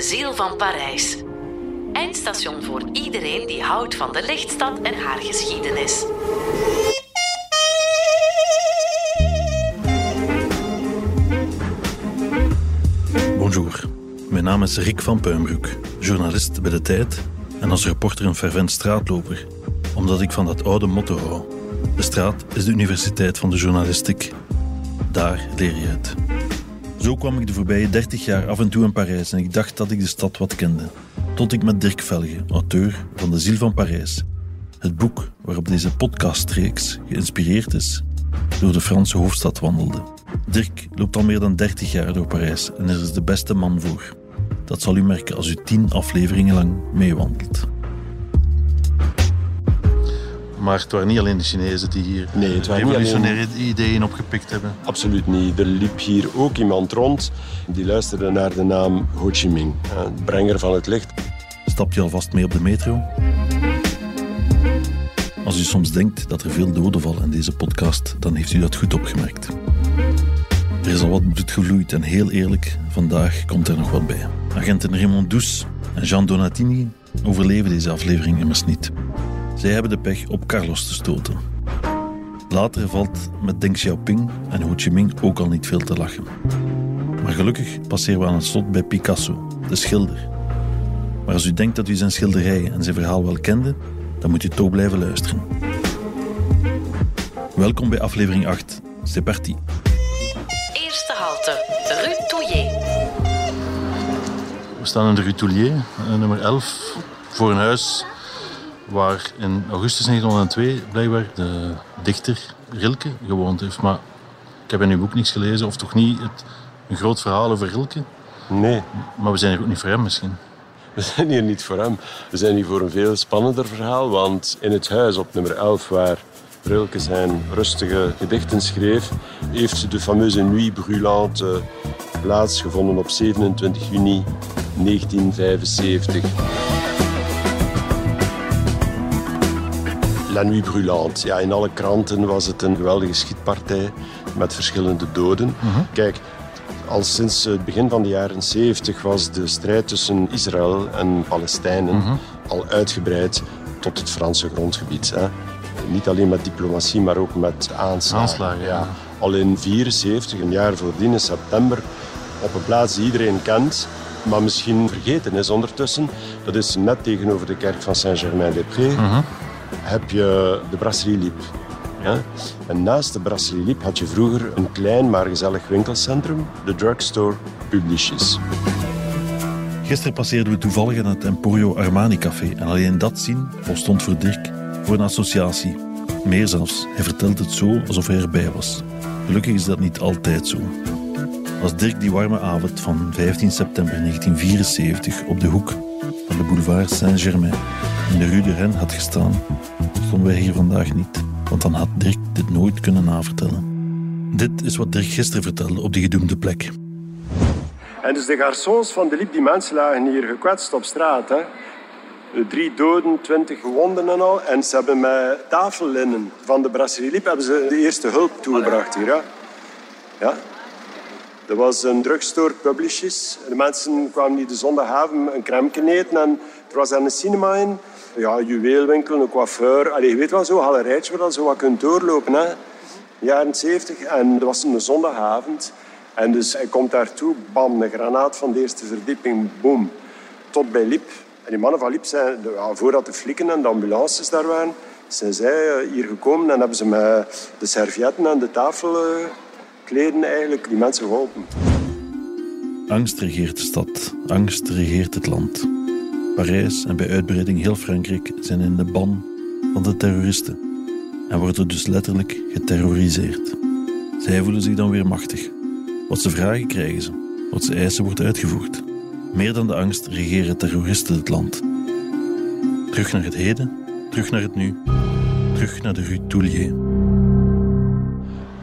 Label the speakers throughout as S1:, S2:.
S1: de ziel van Parijs. Eindstation voor iedereen die houdt van de lichtstad en haar geschiedenis.
S2: Bonjour, mijn naam is Rick van Puimbroek, journalist bij De Tijd en als reporter een fervent straatloper, omdat ik van dat oude motto hou. De straat is de universiteit van de journalistiek. Daar leer je het. Zo kwam ik de voorbije 30 jaar af en toe in Parijs en ik dacht dat ik de stad wat kende. Tot ik met Dirk Velge, auteur van De Ziel van Parijs, het boek waarop deze podcastreeks geïnspireerd is, door de Franse hoofdstad wandelde. Dirk loopt al meer dan 30 jaar door Parijs en is de beste man voor. Dat zal u merken als u tien afleveringen lang meewandelt. Maar het waren niet alleen de Chinezen die hier
S3: Nee, het waren niet
S2: revolutionaire ideeën opgepikt hebben.
S3: Absoluut niet. Er liep hier ook iemand rond die luisterde naar de naam Ho Chi Minh, eh, brenger van het licht.
S2: Stap je alvast mee op de metro? Als u soms denkt dat er veel doden vallen in deze podcast, dan heeft u dat goed opgemerkt. Er is al wat bloed gevloeid en heel eerlijk, vandaag komt er nog wat bij. Agenten Raymond Douce en Jean Donatini overleven deze aflevering immers niet. Zij hebben de pech op Carlos te stoten. Later valt met Deng Xiaoping en Ho Chi Minh ook al niet veel te lachen. Maar gelukkig passeren we aan het slot bij Picasso, de schilder. Maar als u denkt dat u zijn schilderij en zijn verhaal wel kende, dan moet u toch blijven luisteren. Welkom bij aflevering 8. C'est parti.
S1: Eerste halte, Rue Touillet.
S2: We staan in de Rue Toulier, eh, nummer 11, voor een huis waar in augustus 1902 blijkbaar de dichter Rilke gewoond heeft. Maar ik heb in uw boek niks gelezen, of toch niet het, een groot verhaal over Rilke.
S3: Nee,
S2: Maar we zijn er ook niet voor hem misschien.
S3: we zijn hier niet voor hem. We zijn hier voor een veel spannender verhaal, want in het huis op nummer 11, waar Rilke zijn rustige gedichten schreef, heeft de fameuze Nuit Brûlante plaatsgevonden op 27 juni 1975. La Nuit Brûlante. Ja, in alle kranten was het een geweldige schietpartij met verschillende doden. Kijk, al sinds het begin van de jaren 70 was de strijd tussen Israël en Palestijnen al uitgebreid tot het Franse grondgebied. Hè. Niet alleen met diplomatie, maar ook met aanslagen.
S2: Aanslagen, ja.
S3: Al in 74, een jaar voordien, in september, op een plaats die iedereen kent, maar misschien vergeten is ondertussen. Dat is net tegenover de kerk van Saint-Germain-des-Prés. Heb je de Brasserie Liep. Ja? En naast de Brasserie Liep had je vroeger een klein maar gezellig winkelcentrum, de drugstore Publicis.
S2: Gisteren passeerden we toevallig aan het Emporio Armani Café en alleen dat zien stond voor Dirk voor een associatie. Meer zelfs, hij vertelt het zo alsof hij erbij was. Gelukkig is dat niet altijd zo. Als Dirk die warme avond van 15 september 1974 op de hoek de boulevard Saint-Germain in de Rue de Rennes had gestaan, stonden wij hier vandaag niet, want dan had Dirk dit nooit kunnen navertellen. Dit is wat Dirk gisteren vertelde op die gedoemde plek.
S3: En dus de garçons van de Liep, die mensen lagen hier gekwetst op straat. Hè. Drie doden, twintig gewonden en al. En ze hebben met tafellinnen van de Brasserie Liep hebben ze de eerste hulp toegebracht hier. Ja. ja. Dat was een drugstore Publicis. De mensen kwamen hier de zondagavond een crème eten. En er was daar een cinema in. Ja, juweelwinkel, een coiffeur. Allee, je weet wel, zo'n galerijtje waar je zo wat kunt doorlopen. Hè. Jaren 70. En dat was een zondagavond. En dus hij komt daartoe, bam, een granaat van de eerste verdieping, boom, tot bij Lip. En die mannen van Lip zijn, ja, voordat de flikken en de ambulances daar waren, zijn zij eh, hier gekomen en hebben ze met de servietten en de tafelkleden eigenlijk die mensen geholpen.
S2: Angst regeert de stad, angst regeert het land. Parijs en bij uitbreiding heel Frankrijk zijn in de ban van de terroristen en worden dus letterlijk geterroriseerd. Zij voelen zich dan weer machtig. Wat ze vragen krijgen ze, wat ze eisen wordt uitgevoerd. Meer dan de angst regeren terroristen het land. Terug naar het heden, terug naar het nu, terug naar de Rue Toulier.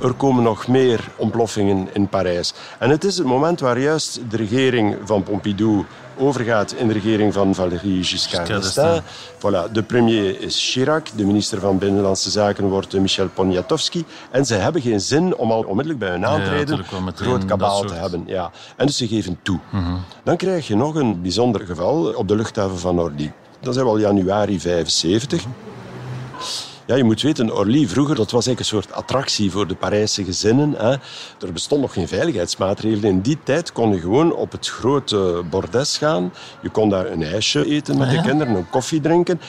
S3: Er komen nog meer ontploffingen in Parijs. En het is het moment waar juist de regering van Pompidou overgaat in de regering van Valéry Giscard d'Estaing. Voilà, de premier is Chirac, de minister van Binnenlandse Zaken wordt Michel Poniatowski. En ze hebben geen zin om al onmiddellijk bij hun aantreden ja, groot kabaal te hebben. Ja. En dus ze geven toe. Mhm. Dan krijg je nog een bijzonder geval op de luchthaven van Orly. Dat is al januari 75. Ja, je moet weten, Orly vroeger, dat was eigenlijk een soort attractie voor de Parijse gezinnen. Hè. Er bestond nog geen veiligheidsmaatregelen. In die tijd kon je gewoon op het grote bordes gaan. Je kon daar een ijsje eten met de ah, kinderen, een koffie drinken.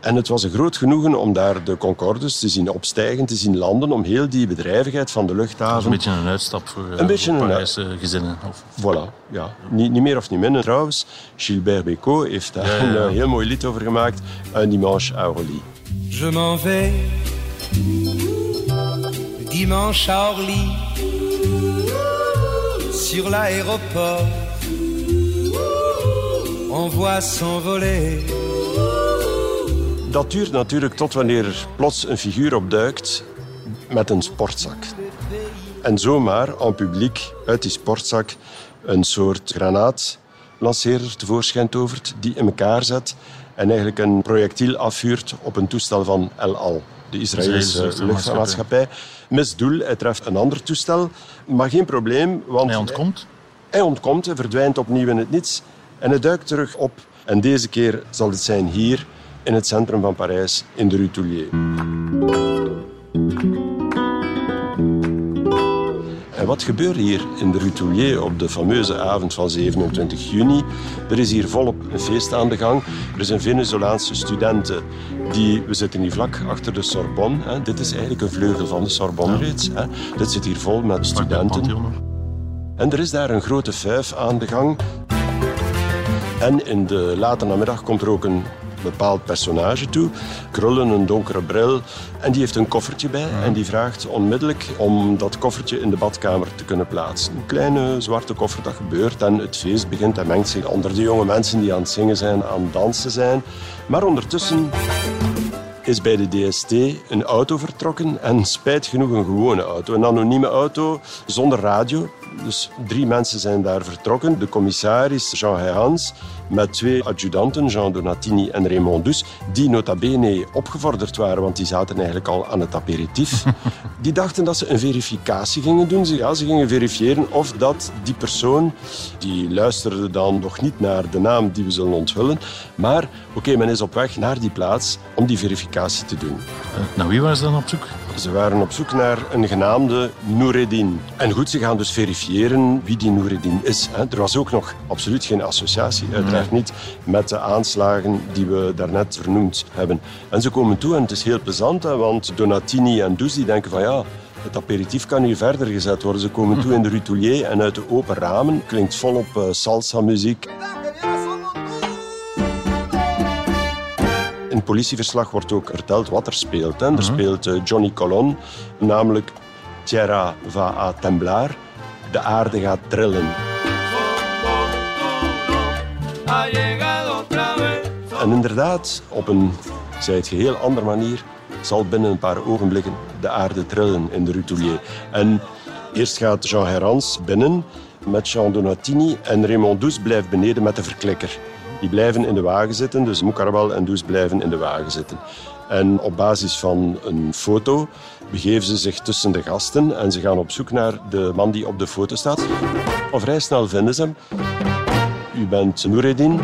S3: En het was een groot genoegen om daar de Concordes te zien opstijgen, te zien landen, om heel die bedrijvigheid van de luchthaven...
S2: een beetje een uitstap voor, een beetje Parijse gezinnen. Of...
S3: Voilà, ja. Niet, niet, meer of niet minder. Trouwens, Gilbert Bécaud heeft daar een eh, heel mooi lied over gemaakt, Un dimanche à Orly. Je m'en vais dimanche à Orly sur l'aéroport. On voit s'envoler. Dat duurt natuurlijk tot wanneer er plots een figuur opduikt met een sportzak. En zomaar aan publiek uit die sportzak een soort granaatlanceerder tevoorschijn tovert die in elkaar zet en eigenlijk een projectiel afvuurt op een toestel van El Al, de Israëlische luchtvaartmaatschappij. Misdoel, hij treft een ander toestel, maar geen probleem. Want
S2: hij ontkomt?
S3: Hij ontkomt, hij verdwijnt opnieuw in het niets en hij duikt terug op. En deze keer zal het zijn hier, in het centrum van Parijs, in de Rue Toulier. Wat gebeurt hier in de Rutoulier op de fameuze avond van 27 juni? Er is hier volop een feest aan de gang. Er zijn Venezolaanse studenten die... We zitten hier vlak achter de Sorbonne. Hè. Dit is eigenlijk een vleugel van de Sorbonne reeds. Hè. Dit zit hier vol met studenten. En er is daar een grote vijf aan de gang. En in de late namiddag komt er ook een bepaald personage toe. Krullen, een donkere bril. En die heeft een koffertje bij. En die vraagt onmiddellijk om dat koffertje in de badkamer te kunnen plaatsen. Een kleine zwarte koffer, dat gebeurt. En het feest begint en mengt zich onder de jonge mensen die aan het zingen zijn, aan het dansen zijn. Maar ondertussen is bij de DST een auto vertrokken en spijt genoeg een gewone auto. Een anonieme auto zonder radio. Dus drie mensen zijn daar vertrokken. De commissaris Jean Heijans met twee adjudanten, Jean Donatini en Raymond Dus, die nota bene opgevorderd waren, want die zaten eigenlijk al aan het aperitief. Die dachten dat ze een verificatie gingen doen. Ze, ja, ze gingen verifiëren of dat die persoon, die luisterde dan nog niet naar de naam die we zullen onthullen, maar oké, men is op weg naar die plaats om die verificatie te doen.
S2: Uh, naar wie waren ze dan op zoek?
S3: Ze waren op zoek naar een genaamde Noureddin. En goed, ze gaan dus verifiëren wie die Noureddin is. Er was ook nog absoluut geen associatie, uiteraard niet, met de aanslagen die we daarnet vernoemd hebben. En ze komen toe en het is heel plezant, want Donatini en Douzi denken van ja, het aperitief kan hier verder gezet worden. Ze komen toe in de Rutoulier en uit de open ramen klinkt volop uh, salsa-muziek. Het politieverslag wordt ook verteld wat er speelt. Hè. Er mhm. speelt uh, Johnny Colon, namelijk Tierra va a temblar, de aarde gaat trillen. En inderdaad, op een, het geheel andere manier, zal binnen een paar ogenblikken de aarde trillen in de Rutoulier. En eerst gaat Jean Herans binnen met Jean Donatini en Raymond Douce blijft beneden met de verklikker. Die blijven in de wagen zitten, dus Moukarabal en Douce blijven in de wagen zitten. En op basis van een foto begeven ze zich tussen de gasten en ze gaan op zoek naar de man die op de foto staat. Al vrij snel vinden ze hem. U bent Noureddin?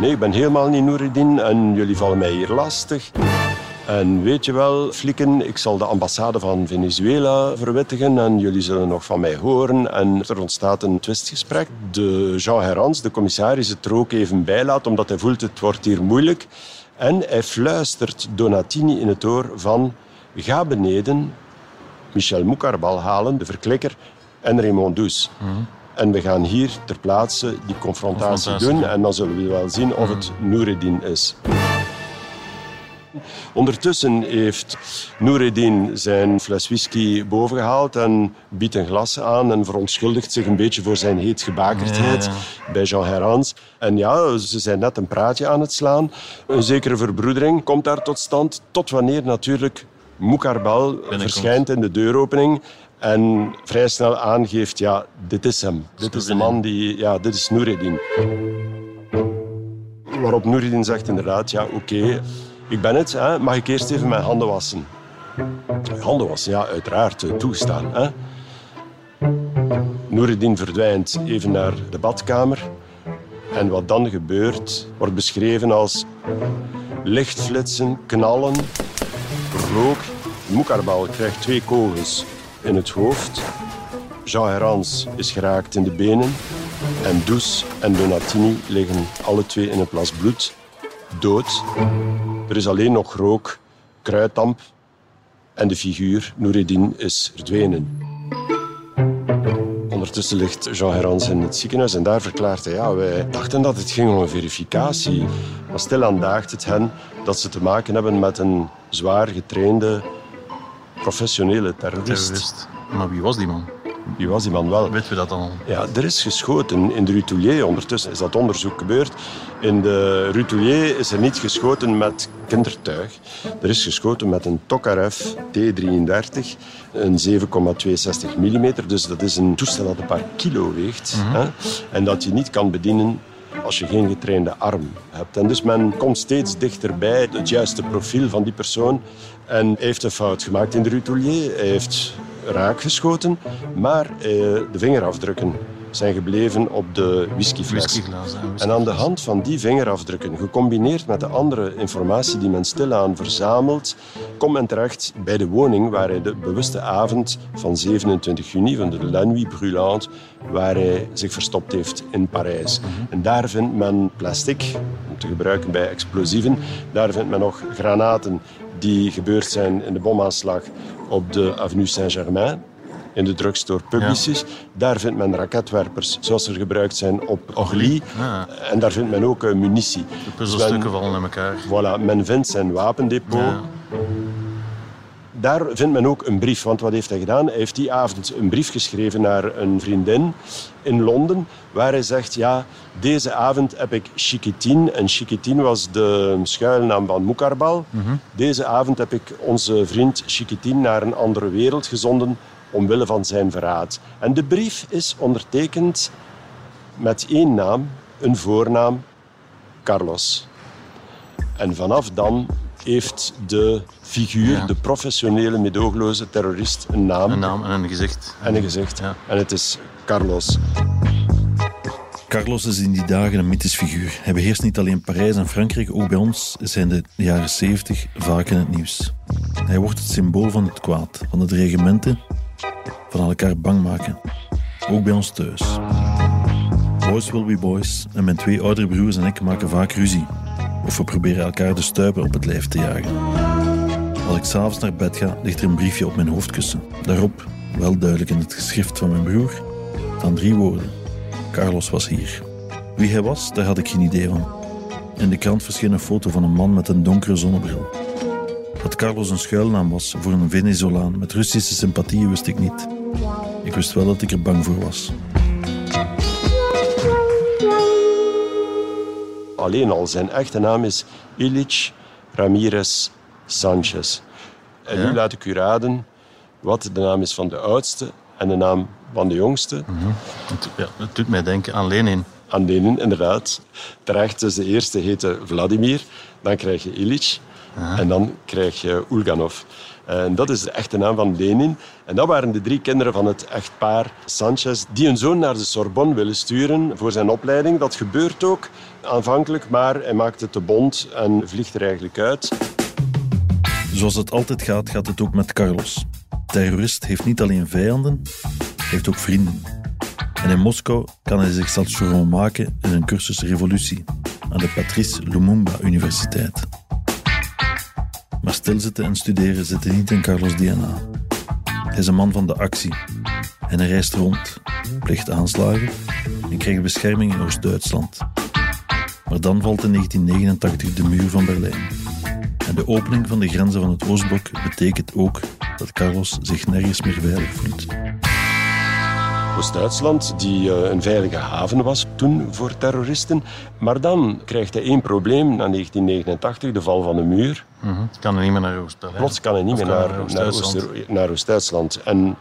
S3: Nee, ik ben helemaal niet Noureddin en jullie vallen mij hier lastig. En weet je wel, flikken, ik zal de ambassade van Venezuela verwittigen en jullie zullen nog van mij horen. En er ontstaat een twistgesprek. De Jean Herans, de commissaris, het er ook even bijlaat, omdat hij voelt het wordt hier moeilijk. En hij fluistert Donatini in het oor van ga beneden Michel Moukarbal halen, de verklikker, en Raymond Douce. Mhm. En we gaan hier ter plaatse die confrontatie, doen en dan zullen we wel zien of het mhm. Noureddin is. Ondertussen heeft Noureddin zijn fles whisky bovengehaald en biedt een glas aan en verontschuldigt zich een beetje voor zijn heetgebakerdheid bij Jean Herans. En ja, ze zijn net een praatje aan het slaan. Een zekere verbroedering komt daar tot stand, tot wanneer natuurlijk Moekarbal verschijnt in de deuropening en vrij snel aangeeft, ja, dit is hem. Dit is de man die, ja, dit is Noureddin. Waarop Noureddin zegt inderdaad, ja, oké, ik ben het, hè, mag ik eerst even mijn handen wassen? Handen wassen, ja, uiteraard, eh, toestaan. Hè. Verdwijnt even naar de badkamer. En wat dan gebeurt, wordt beschreven als lichtflitsen, knallen, rook. Moekarbal krijgt twee kogels in het hoofd. Jean Herans is geraakt in de benen. En Douce en Donatini liggen alle twee in een plas bloed, dood. Er is alleen nog rook, kruiddamp en de figuur Noureddin is verdwenen. Ondertussen ligt Jean Herans in het ziekenhuis en daar verklaart hij... Ja, wij dachten dat het ging om een verificatie. Maar stilaan daagt het hen dat ze te maken hebben met een zwaar getrainde professionele terrorist.
S2: Terrorist. Maar wie was die man?
S3: Wie was die man wel?
S2: Weten we dat dan?
S3: Ja, er is geschoten in de Rutelier. Ondertussen is dat onderzoek gebeurd. In de Rutelier is er niet geschoten met kindertuig. Er is geschoten met een Tokarev T-33, een 7,62 mm. Dus dat is een toestel dat een paar kilo weegt. hè? En dat je niet kan bedienen als je geen getrainde arm hebt. En dus men komt steeds dichterbij het juiste profiel van die persoon. En heeft een fout gemaakt in de Rutelier. Hij heeft raak geschoten, maar eh, de vingerafdrukken zijn gebleven op de whiskyfles. En aan de hand van die vingerafdrukken, gecombineerd met de andere informatie die men stilaan verzamelt, komt men terecht bij de woning waar hij de bewuste avond van 27 juni, van de La Nuit Brûlante, waar hij zich verstopt heeft in Parijs. En daar vindt men plastic, om te gebruiken bij explosieven. Daar vindt men nog granaten die gebeurd zijn in de bomaanslag op de Avenue Saint-Germain in de drugstore Publicis. Daar vindt men raketwerpers, zoals er gebruikt zijn op Orly. En daar vindt men ook eh, munitie.
S2: De puzzelstukken vallen in elkaar.
S3: Voilà, men vindt zijn wapendepot.
S2: Ja.
S3: Daar vindt men ook een brief. Want wat heeft hij gedaan? Hij heeft die avond een brief geschreven naar een vriendin in Londen. Waar hij zegt, ja, deze avond heb ik Chiquitin. En Chiquitin was de schuilnaam van Moekarbal. Deze avond heb ik onze vriend Chiquitin naar een andere wereld gezonden. Omwille van zijn verraad. En de brief is ondertekend met één naam, een voornaam, Carlos. En vanaf dan heeft de figuur,
S2: Ja.
S3: de professionele, medogeloze terrorist, een naam
S2: Een naam en een gezicht.
S3: en een gezicht.
S2: Ja.
S3: En het is Carlos.
S2: Carlos is in die dagen een mythisch figuur. Hij beheerst niet alleen Parijs en Frankrijk, ook bij ons zijn de jaren 70 vaak in het nieuws. Hij wordt het symbool van het kwaad, van de dreigementen, van elkaar bang maken. Ook bij ons thuis. Boys will be boys en mijn twee oudere broers en ik maken vaak ruzie. Of we proberen elkaar de stuipen op het lijf te jagen. Als ik s'avonds naar bed ga, ligt er een briefje op mijn hoofdkussen. Daarop, wel duidelijk in het geschrift van mijn broer, staan drie woorden. Carlos was hier. Wie hij was, daar had ik geen idee van. In de krant verscheen een foto van een man met een donkere zonnebril. Dat Carlos een schuilnaam was voor een Venezolaan met Russische sympathieën wist ik niet. Ik wist wel dat ik er bang voor was.
S3: Alleen al zijn echte naam is Ilich Ramirez Sanchez. En
S2: Ja.
S3: nu laat ik u raden wat de naam is van de oudste en de naam van de jongste.
S2: Het, ja, het doet mij denken aan Lenin.
S3: Aan Lenin, inderdaad. Terecht, dus de eerste heette Vladimir. Dan krijg je Ilich. En dan krijg je Ulganov. En dat is de echte naam van Lenin. En dat waren de drie kinderen van het echtpaar Sanchez, die hun zoon naar de Sorbonne willen sturen voor zijn opleiding. Dat gebeurt ook aanvankelijk, maar hij maakt het te bond en vliegt er eigenlijk uit.
S2: Zoals het altijd gaat, gaat het ook met Carlos. Terrorist heeft niet alleen vijanden, heeft ook vrienden. En in Moskou kan hij zich voor maken in een cursus revolutie aan de Patrice Lumumba Universiteit. Maar stilzitten en studeren zitten niet in Carlos' DNA. Hij is een man van de actie en hij reist rond, pleegt aanslagen en krijgt bescherming in Oost-Duitsland. Maar dan valt in 1989 de muur van Berlijn. En de opening van de grenzen van het Oostblok betekent ook dat Carlos zich nergens meer veilig voelt.
S3: Oost-Duitsland, die eh, een veilige haven was toen voor terroristen. Maar dan krijgt hij één probleem na 1989, de val van de muur.
S2: Mm Kan hij niet meer naar Oost-Berlijn?
S3: Plots kan hij niet meer naar, naar Oost-Duitsland. en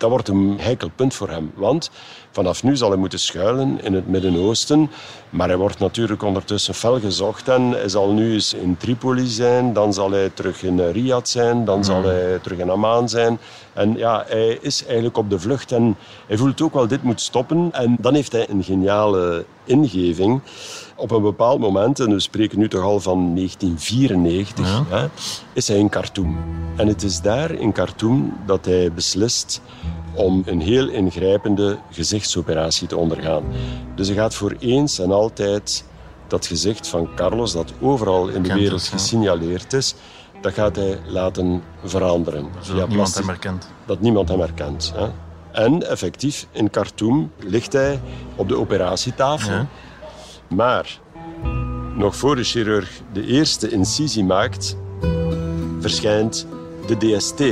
S3: dat wordt een heikel punt voor hem. Want vanaf nu zal hij moeten schuilen in het Midden-Oosten. Maar hij wordt natuurlijk ondertussen fel gezocht. En hij zal nu eens in Tripoli zijn. Dan zal hij terug in Riyadh zijn. Dan zal hij terug in Amman zijn. En ja, hij is eigenlijk op de vlucht. En hij voelt ook wel, dit moet stoppen. En dan heeft hij een geniale ingeving. Op een bepaald moment, en we spreken nu toch al van 1994, hè, is hij in Khartoum. En het is daar in Khartoum dat hij beslist om een heel ingrijpende gezichtsoperatie te ondergaan. Dus hij gaat voor eens en altijd dat gezicht van Carlos, dat overal in de wereld gesignaleerd is, dat gaat hij laten veranderen.
S2: Zodat niemand hem herkent.
S3: Dat niemand hem herkent. Hè. En effectief, in Khartoum ligt hij op de operatietafel. Maar nog voor de chirurg de eerste incisie maakt, verschijnt de DST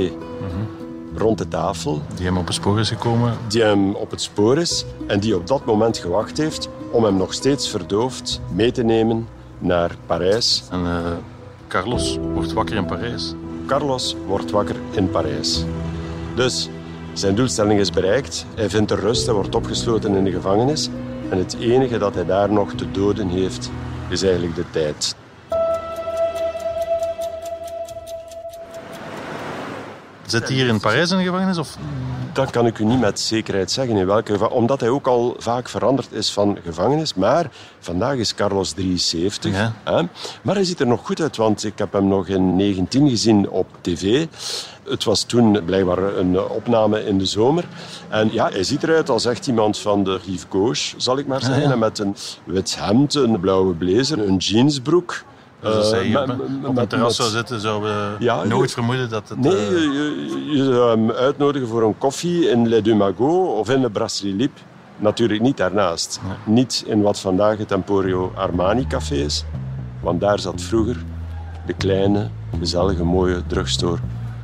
S3: rond de tafel.
S2: Die hem op het spoor is gekomen?
S3: Die hem op het spoor is en die op dat moment gewacht heeft om hem nog steeds verdoofd mee te nemen naar Parijs.
S2: En uh, Carlos wordt wakker in Parijs?
S3: Carlos wordt wakker in Parijs. Dus zijn doelstelling is bereikt. Hij vindt er rust, hij wordt opgesloten in de gevangenis. En het enige dat hij daar nog te doden heeft, is eigenlijk de tijd.
S2: Zit hij hier in Parijs in de gevangenis? Of?
S3: Dat kan ik u niet met zekerheid zeggen in welke. Omdat hij ook al vaak veranderd is van gevangenis. Maar vandaag is Carlos 73. Hè? Maar hij ziet er nog goed uit, want ik heb hem nog in 19 gezien op tv. Het was toen blijkbaar een opname in de zomer. En ja, hij ziet eruit als echt iemand van de rive gauche, zal ik maar zeggen. Met een wit hemd, een blauwe blazer, een jeansbroek.
S2: Dus als hij uh, op, een terras zou zitten, zouden we ja, nooit vermoeden dat het...
S3: Nee, uh... je, je, zou hem uitnodigen voor een koffie in Le Dumago of in de Brasserie Lip. Natuurlijk niet daarnaast. Niet in wat vandaag het Emporio Armani café is. Want daar zat vroeger de kleine, gezellige, mooie drugstore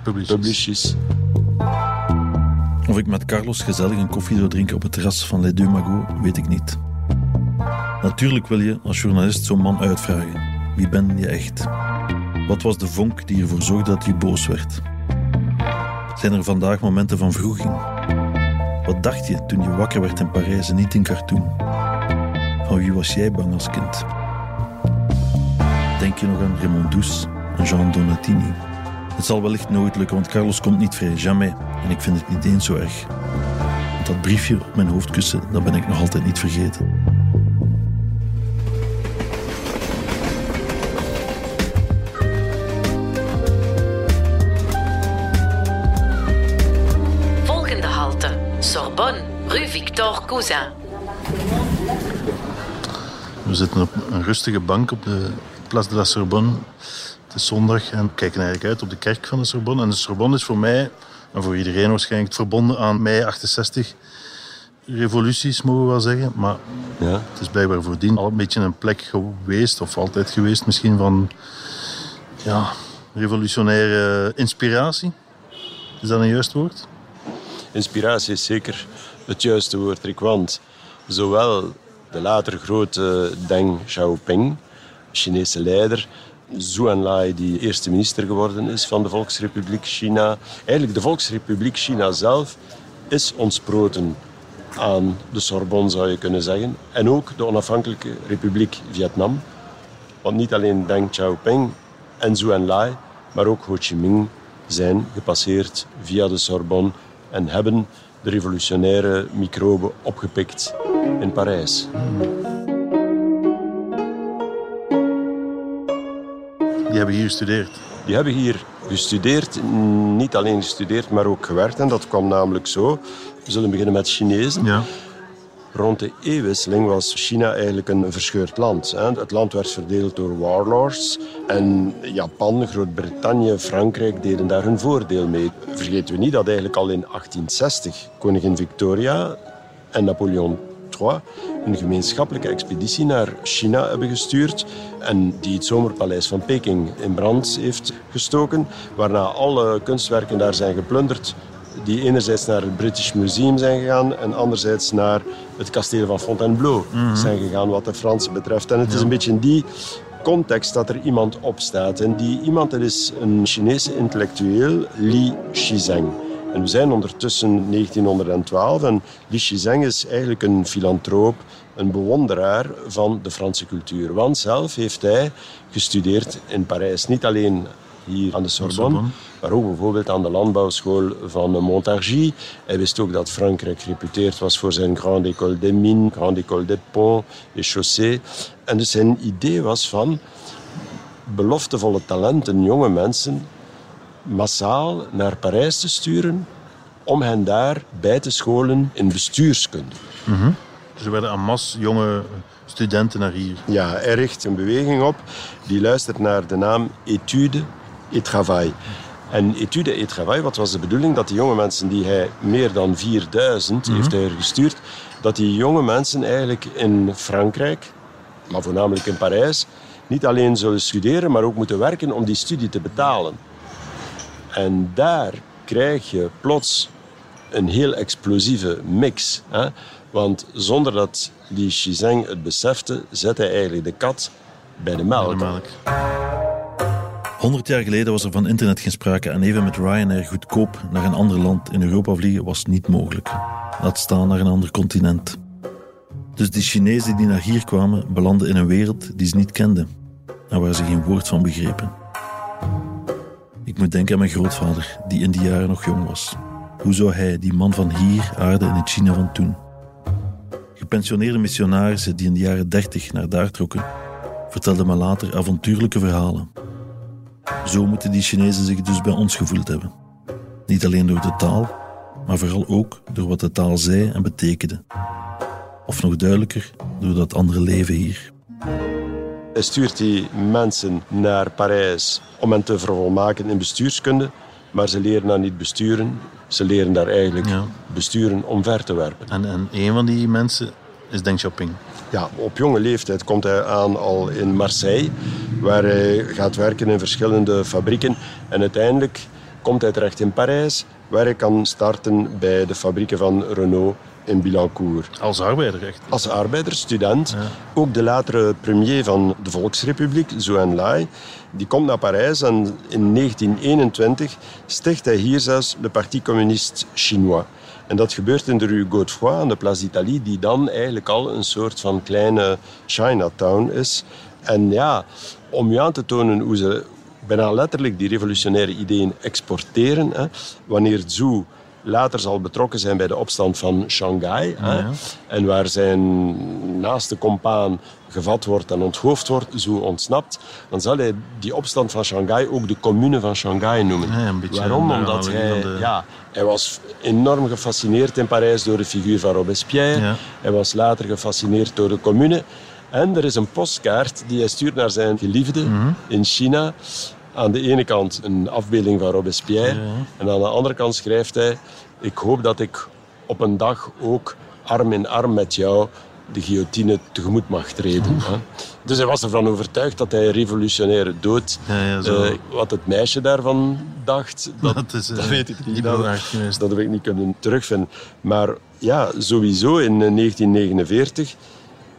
S3: Publicis.
S2: Of ik met Carlos gezellig een koffie zou drinken op het terras van Le Dumago, weet ik niet. Natuurlijk wil je als journalist zo'n man uitvragen. Wie ben je echt? Wat was de vonk die ervoor zorgde dat je boos werd? Zijn er vandaag momenten van vroeging? Wat dacht je toen je wakker werd in Parijs en niet in Khartoum? Van wie was jij bang als kind? Denk je nog aan Raymond Douce en Jean Donatini? Het zal wellicht nooit lukken, want Carlos komt niet vrij, jamais. En ik vind het niet eens zo erg. Want dat briefje op mijn hoofdkussen, dat ben ik nog altijd niet vergeten.
S1: rue Victor Cousin.
S2: We zitten op een rustige bank op de Place de la Sorbonne. Het is zondag en kijken eigenlijk uit op de kerk van de Sorbonne. En de Sorbonne is voor mij, en voor iedereen waarschijnlijk, verbonden aan mei 68 revoluties, mogen we wel zeggen. Maar ja. het is blijkbaar voordien al een beetje een plek geweest, of altijd geweest misschien, van ja, revolutionaire inspiratie. Is dat een juist woord?
S3: Inspiratie is zeker het juiste woord, Rick. Want zowel de later grote Deng Xiaoping, Chinese leider, Zhu Enlai, die eerste minister geworden is van de Volksrepubliek China. Eigenlijk de Volksrepubliek China zelf is ontsproten aan de Sorbonne, zou je kunnen zeggen. En ook de onafhankelijke Republiek Vietnam. Want niet alleen Deng Xiaoping en Zhu Enlai, maar ook Ho Chi Minh zijn gepasseerd via de Sorbonne en hebben de revolutionaire microben opgepikt in Parijs.
S2: Die hebben hier gestudeerd?
S3: Die hebben hier gestudeerd, niet alleen gestudeerd, maar ook gewerkt. En dat kwam namelijk zo. We zullen beginnen met Chinezen. Ja. Rond de eeuwwisseling was China eigenlijk een verscheurd land. Het land werd verdeeld door warlords. En Japan, Groot-Brittannië, Frankrijk deden daar hun voordeel mee. Vergeten we niet dat eigenlijk al in 1860 koningin Victoria en Napoleon III een gemeenschappelijke expeditie naar China hebben gestuurd en die het zomerpaleis van Peking in brand heeft gestoken, waarna alle kunstwerken daar zijn geplunderd die enerzijds naar het British Museum zijn gegaan en anderzijds naar het kasteel van Fontainebleau zijn gegaan wat de Fransen betreft. En het is een beetje in die context dat er iemand opstaat. En die iemand dat is een Chinese intellectueel, Li Shizeng. En we zijn ondertussen 1912 en Li Shizeng is eigenlijk een filantroop, een bewonderaar van de Franse cultuur. Want zelf heeft hij gestudeerd in Parijs. Niet alleen hier aan de Sorbonne, maar ook bijvoorbeeld aan de landbouwschool van Montargis. Hij wist ook dat Frankrijk gereputeerd was voor zijn Grande École des Mines, Grande École des Ponts, des Chaussées. En dus zijn idee was van beloftevolle talenten, jonge mensen, massaal naar Parijs te sturen om hen daar bij te scholen in bestuurskunde.
S2: Dus er werden en masse jonge studenten naar hier.
S3: Ja, hij richt een beweging op die luistert naar de naam Étude et Travail. En Étude et Travail, wat was de bedoeling? Dat die jonge mensen die hij, meer dan 4000 heeft hij er gestuurd, dat die jonge mensen eigenlijk in Frankrijk, maar voornamelijk in Parijs, niet alleen zullen studeren, maar ook moeten werken om die studie te betalen. En daar krijg je plots een heel explosieve mix. Hè? Want zonder dat die Shizeng het besefte, zet hij eigenlijk de kat bij de melk.
S2: Melk. 100 jaar geleden was er van internet geen sprake en even met Ryanair goedkoop naar een ander land in Europa vliegen was niet mogelijk. Laat staan naar een ander continent. Dus die Chinezen die naar hier kwamen, belanden in een wereld die ze niet kenden en waar ze geen woord van begrepen. Ik moet denken aan mijn grootvader, die in die jaren nog jong was. Hoe zou hij, die man van hier, aarden in het China van toen? Gepensioneerde missionarissen die in de jaren 30 naar daar trokken, vertelden me later avontuurlijke verhalen. Zo moeten die Chinezen zich dus bij ons gevoeld hebben. Niet alleen door de taal, maar vooral ook door wat de taal zei en betekende. Of nog duidelijker, door dat andere leven hier.
S3: Hij stuurt die mensen naar Parijs om hen te vervolmaken in bestuurskunde. Maar ze leren daar niet besturen. Ze leren daar eigenlijk
S2: Ja.
S3: besturen omver te werpen.
S2: En, en een van die mensen is Deng Xiaoping.
S3: Ja, op jonge leeftijd komt hij aan al in Marseille, waar hij gaat werken in verschillende fabrieken. En uiteindelijk komt hij terecht in Parijs, waar hij kan starten bij de fabrieken van Renault in Billancourt.
S2: Als arbeider echt.
S3: Als arbeider, student, ook de latere premier van de Volksrepubliek, Zhou Enlai, die komt naar Parijs en in 1921 sticht hij hier zelfs de Parti Communiste Chinois. En dat gebeurt in de rue Godefroy aan de Place d'Italie, die dan eigenlijk al een soort van kleine Chinatown is. En ja, om je aan te tonen hoe ze bijna letterlijk die revolutionaire ideeën exporteren, hè, wanneer Zhou later zal betrokken zijn bij de opstand van Shanghai.
S2: Ja.
S3: En waar zijn naaste compaan gevat wordt en onthoofd wordt, zo ontsnapt, dan zal hij die opstand van Shanghai ook de commune van Shanghai noemen.
S2: Ja, een beetje
S3: Waarom?
S2: een
S3: Omdat hij,
S2: de-
S3: ja, hij was enorm gefascineerd in Parijs door de figuur van Robespierre.
S2: Ja.
S3: Hij was later gefascineerd door de commune. En er is een postkaart die hij stuurt naar zijn geliefde
S2: Mhm.
S3: in China. Aan de ene kant een afbeelding van Robespierre. En aan de andere kant schrijft hij... Ik hoop dat ik op een dag ook arm in arm met jou de guillotine tegemoet mag treden. hè. Dus hij was ervan overtuigd dat hij revolutionaire dood...
S2: Ja, ja, zo.
S3: eh, wat het meisje daarvan dacht, dat,
S2: Dat is, eh,
S3: dat weet ik niet. Dat- dat heb ik niet kunnen terugvinden. Maar ja, sowieso in eh, 1949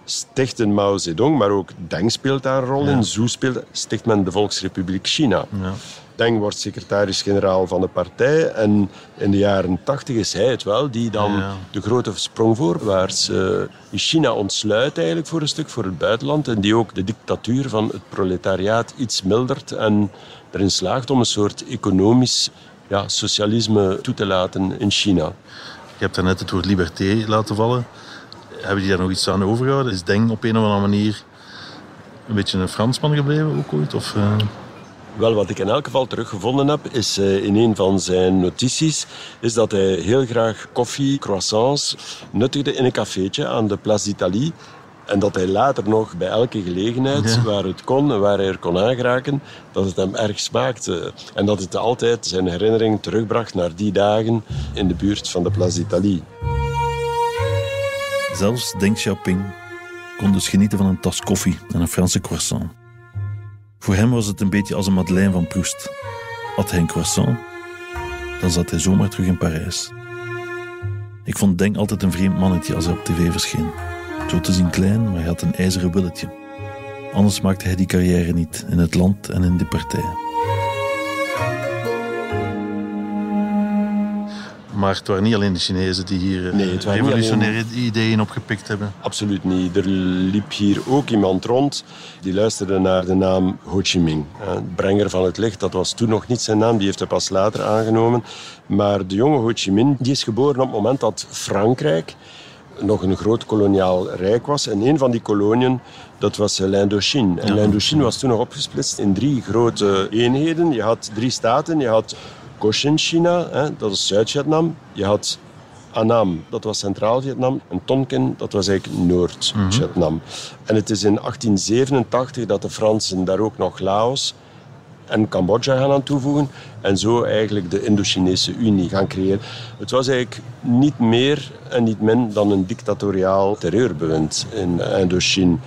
S3: stichten Mao Zedong, maar ook Deng speelt daar een rol in, Zhu speelt, sticht men de Volksrepubliek China.
S2: Ja.
S3: Deng wordt secretaris-generaal van de partij en in de jaren 80 is hij het wel die dan
S2: Ja.
S3: de grote sprong voorwaarts in China ontsluit eigenlijk voor een stuk voor het buitenland en die ook de dictatuur van het proletariaat iets mildert en erin slaagt om een soort economisch ja, socialisme toe te laten in China.
S2: Je hebt daarnet het woord liberté laten vallen. Hebben die daar nog iets aan overgehouden? Is Deng op een of andere manier een beetje een Fransman gebleven ook ooit? Of, eh,
S3: Wel, wat ik in elk geval teruggevonden heb, is eh, in een van zijn notities, is dat hij heel graag koffie, croissants nuttigde in een cafeetje aan de Place d'Italie. En dat hij later nog bij elke gelegenheid
S2: Ja.
S3: waar het kon en waar hij er kon aangeraken, dat het hem erg smaakte. En dat het altijd zijn herinneringen terugbracht naar die dagen in de buurt van de Place d'Italie.
S2: Zelfs Deng Xiaoping kon dus genieten van een tas koffie en een Franse croissant. Voor hem was het een beetje als een Madeleine van Proust. At hij een croissant, dan zat hij zomaar terug in Parijs. Ik vond Deng altijd een vreemd mannetje als hij op tv verscheen. Zo te zien klein, maar hij had een ijzeren willetje. Anders maakte hij die carrière niet, in het land en in de partij. Maar het waren niet alleen de Chinezen die hier
S3: Nee, waren niet
S2: revolutionaire ideeën opgepikt hebben.
S3: Absoluut niet. Er liep hier ook iemand rond die luisterde naar de naam Ho Chi Minh. hè, Brenger van het licht, dat was toen nog niet zijn naam, die heeft hij pas later aangenomen. Maar de jonge Ho Chi Minh die is geboren op het moment dat Frankrijk nog een groot koloniaal rijk was. En een van die koloniën, dat was eh, l'Indochine. En l'Indochine was toen nog opgesplitst in drie grote eenheden. Je had drie staten. Je had Cochinchina, hè, dat is Zuid-Vietnam. Je had Annam, dat was Centraal-Vietnam. En Tonkin, dat was eigenlijk Noord-Vietnam. En het is in 1887 dat de Fransen daar ook nog Laos en Cambodja gaan aan toevoegen. En zo eigenlijk de Indo-Chinese Unie gaan creëren. Het was eigenlijk niet meer en niet min dan een dictatoriaal terreurbewind in Indochine.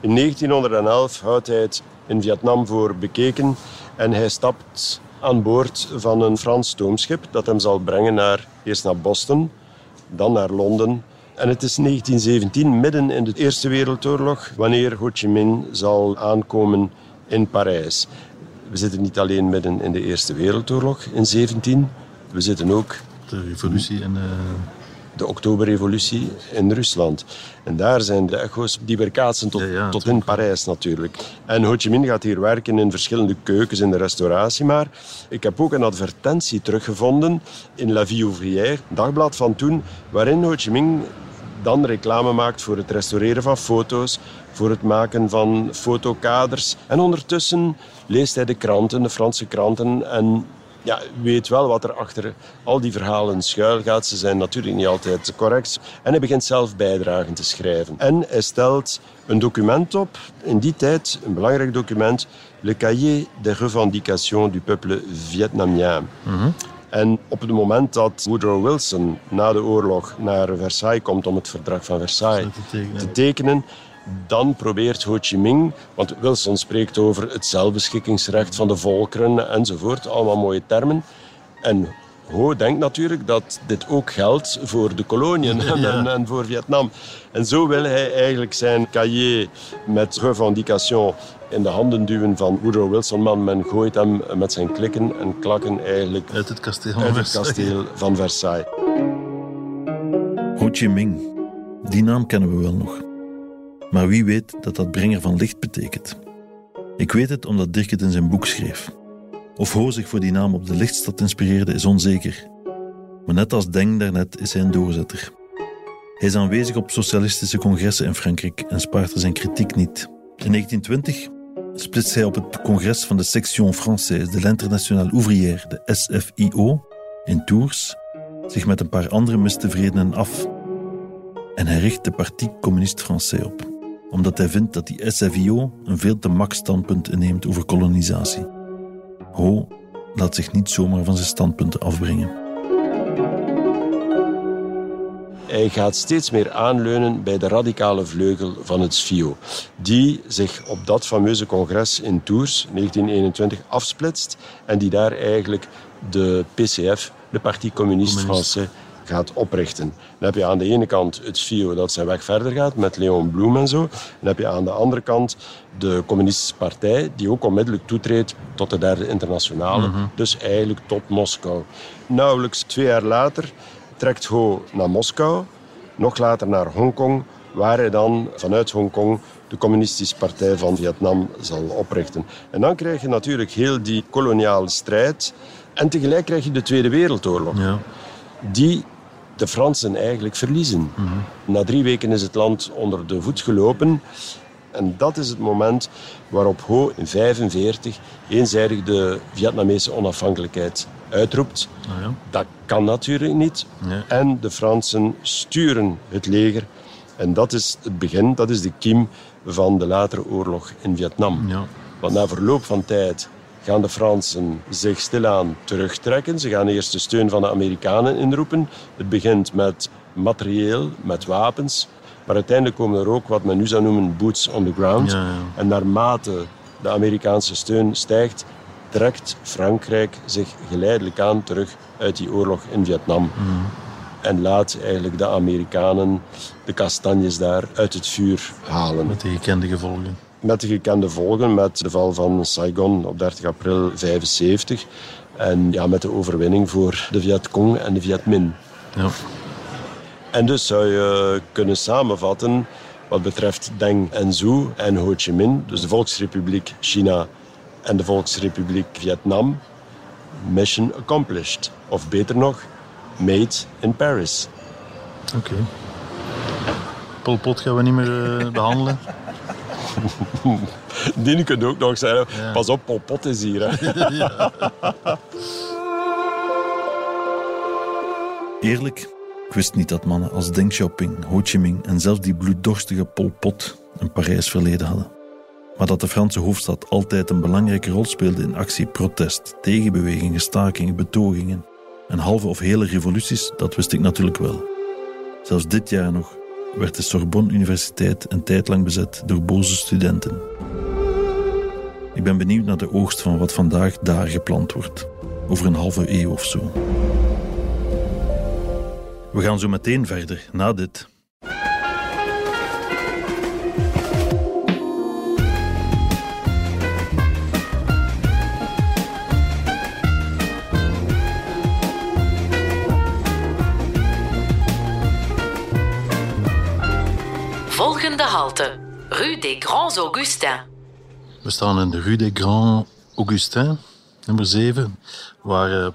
S3: In 1911 houdt hij het in Vietnam voor bekeken en hij stapt aan boord van een Frans stoomschip dat hem zal brengen naar, eerst naar Boston, dan naar Londen. En het is 1917, midden in de Eerste Wereldoorlog, wanneer Ho Chi Minh zal aankomen in Parijs. We zitten niet alleen midden in de Eerste Wereldoorlog in 17, we zitten ook
S2: De revolutie en... eh,
S3: de Oktoberrevolutie in Rusland. En daar zijn de echo's die weerkaatsen tot,
S2: Ja, ja,
S3: tot in Parijs natuurlijk. En Ho Chi Minh gaat hier werken in verschillende keukens in de restauratie. Maar ik heb ook een advertentie teruggevonden in La Vie Ouvrière, dagblad van toen, waarin Ho Chi Minh dan reclame maakt voor het restaureren van foto's, voor het maken van fotokaders. En ondertussen leest hij de kranten, de Franse kranten, en ja, weet wel wat er achter al die verhalen schuil gaat. Ze zijn natuurlijk niet altijd correct. En hij begint zelf bijdragen te schrijven. En hij stelt een document op, in die tijd een belangrijk document, Le Cahier des revendications du peuple vietnamien. En op het moment dat Woodrow Wilson na de oorlog naar Versailles komt om het verdrag van Versailles
S2: te tekenen.
S3: te tekenen, dan probeert Ho Chi Minh, want Wilson spreekt over het zelfbeschikkingsrecht van de volkeren enzovoort, allemaal mooie termen. En Ho denkt natuurlijk dat dit ook geldt voor de koloniën en, en voor Vietnam. En zo wil hij eigenlijk zijn cahier met revendication in de handen duwen van Woodrow Wilson. Man, men gooit hem met zijn klikken en klakken eigenlijk
S2: uit het kasteel van
S3: uit het
S2: Versailles.
S3: kasteel van Versailles.
S2: Ho Chi Minh, die naam kennen we wel nog. Maar wie weet dat dat brenger van licht betekent? Ik weet het omdat Dirk het in zijn boek schreef. Of Ho zich voor die naam op de lichtstad inspireerde is onzeker. Maar net als Deng daarnet is hij een doorzetter. Hij is aanwezig op socialistische congressen in Frankrijk en spaart er zijn kritiek niet. In 1920 splitst hij op het congres van de Section Française de l'Internationale Ouvrière, de SFIO, in Tours, zich met een paar andere mistevredenen af en hij richt de Parti Communiste Français op, omdat hij vindt dat die SFIO een veel te mak standpunt inneemt over kolonisatie. Ho laat zich niet zomaar van zijn standpunten afbrengen.
S3: Hij gaat steeds meer aanleunen bij de radicale vleugel van het SFIO, die zich op dat fameuze congres in Tours 1921 afsplitst en die daar eigenlijk de PCF, de Parti Communiste
S2: Communist.
S3: Français, gaat oprichten. Dan heb je aan de ene kant het SFIO dat zijn weg verder gaat met Leon Blum en zo. Dan heb je aan de andere kant de Communistische Partij die ook onmiddellijk toetreedt tot de derde internationale. Dus eigenlijk tot Moskou. Nauwelijks twee jaar later trekt Ho naar Moskou, nog later naar Hongkong, waar hij dan vanuit Hongkong de Communistische Partij van Vietnam zal oprichten. En dan krijg je natuurlijk heel die koloniale strijd en tegelijk krijg je de Tweede Wereldoorlog
S2: Ja,
S3: die de Fransen eigenlijk verliezen. Na drie weken is het land onder de voet gelopen. En dat is het moment waarop Ho in 1945 eenzijdig de Vietnamese onafhankelijkheid uitroept.
S2: nou ja.
S3: Dat kan natuurlijk niet.
S2: Nee.
S3: En de Fransen sturen het leger. En dat is het begin, dat is de kiem van de latere oorlog in Vietnam.
S2: Ja.
S3: Want na verloop van tijd gaan de Fransen zich stilaan terugtrekken. Ze gaan eerst de steun van de Amerikanen inroepen. Het begint met materieel, met wapens. Maar uiteindelijk komen er ook wat men nu zou noemen boots on the ground.
S2: Ja, ja.
S3: En naarmate de Amerikaanse steun stijgt, trekt Frankrijk zich geleidelijk aan terug uit die oorlog in Vietnam. En laat eigenlijk de Amerikanen de kastanjes daar uit het vuur halen.
S2: Met de gekende gevolgen.
S3: Met de gekende volgen, met de val van Saigon op 30 april 75. En ja, met de overwinning voor de Vietcong en de Vietmin.
S2: Ja.
S3: En dus zou je kunnen samenvatten wat betreft Deng en Zhu en Ho Chi Minh, dus de Volksrepubliek China en de Volksrepubliek Vietnam, mission accomplished. Of beter nog, made in Paris.
S2: Oké. Pol Pot gaan we niet meer eh, behandelen.
S3: Die kun je ook nog zeggen, pas op, Pol Pot is hier. Hè.
S2: Eerlijk, ik wist niet dat mannen als Deng Xiaoping, Ho Chi Minh en zelfs die bloeddorstige Pol Pot een Parijs verleden hadden. Maar dat de Franse hoofdstad altijd een belangrijke rol speelde in actie, protest, tegenbewegingen, stakingen, betogingen en halve of hele revoluties, dat wist ik natuurlijk wel. Zelfs dit jaar nog werd de Sorbonne Universiteit een tijd lang bezet door boze studenten. Ik ben benieuwd naar de oogst van wat vandaag daar geplant wordt, over een halve eeuw of zo. We gaan zo meteen verder, na dit.
S1: Rue des Grands Augustins.
S2: We staan in de Rue des Grands Augustins, nummer 7, waar eh,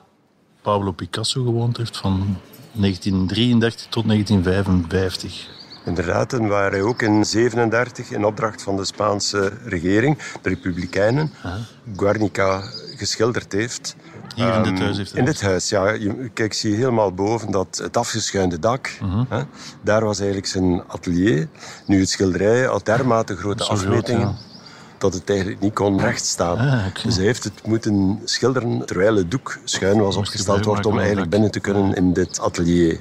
S2: Pablo Picasso gewoond heeft van 1933 tot 1955.
S3: Inderdaad, en waar hij ook in 37 in opdracht van de Spaanse regering, de Republikeinen, Guernica geschilderd heeft.
S2: Hier in dit
S3: Ehm,
S2: huis heeft
S3: In dit huis, ja. Je, kijk, zie je helemaal boven dat het afgeschuinde dak.
S2: Mhm.
S3: hè, daar was eigenlijk zijn atelier. Nu, het schilderij had dermate grote
S2: groot,
S3: afmetingen
S2: ja.
S3: dat het eigenlijk niet kon rechtstaan.
S2: Ah, oké.
S3: Dus hij heeft het moeten schilderen terwijl het doek schuin was opgesteld wordt om eigenlijk binnen te kunnen in dit atelier.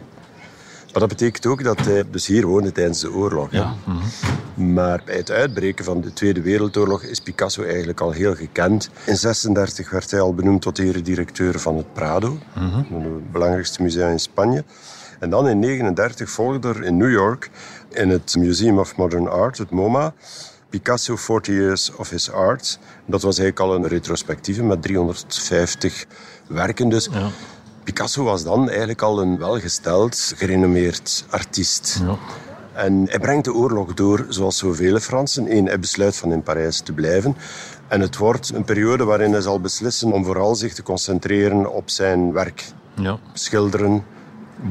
S3: Maar dat betekent ook dat hij dus hier woonde tijdens de oorlog.
S2: Ja, mhm.
S3: Maar bij het uitbreken van de Tweede Wereldoorlog is Picasso eigenlijk al heel gekend. In 36 werd hij al benoemd tot eredirecteur van het Prado, het belangrijkste museum in Spanje. En dan in 39 volgde er in New York, in het Museum of Modern Art, het MoMA, Picasso 40 Years of His Art. Dat was eigenlijk al een retrospectieve met 350 werken. Dus
S2: Ja.
S3: Picasso was dan eigenlijk al een welgesteld, gerenommeerd artiest.
S2: Ja.
S3: En hij brengt de oorlog door zoals zoveel Fransen. Eén, hij besluit van in Parijs te blijven. En het wordt een periode waarin hij zal beslissen om vooral zich te concentreren op zijn werk.
S2: ja.
S3: Schilderen,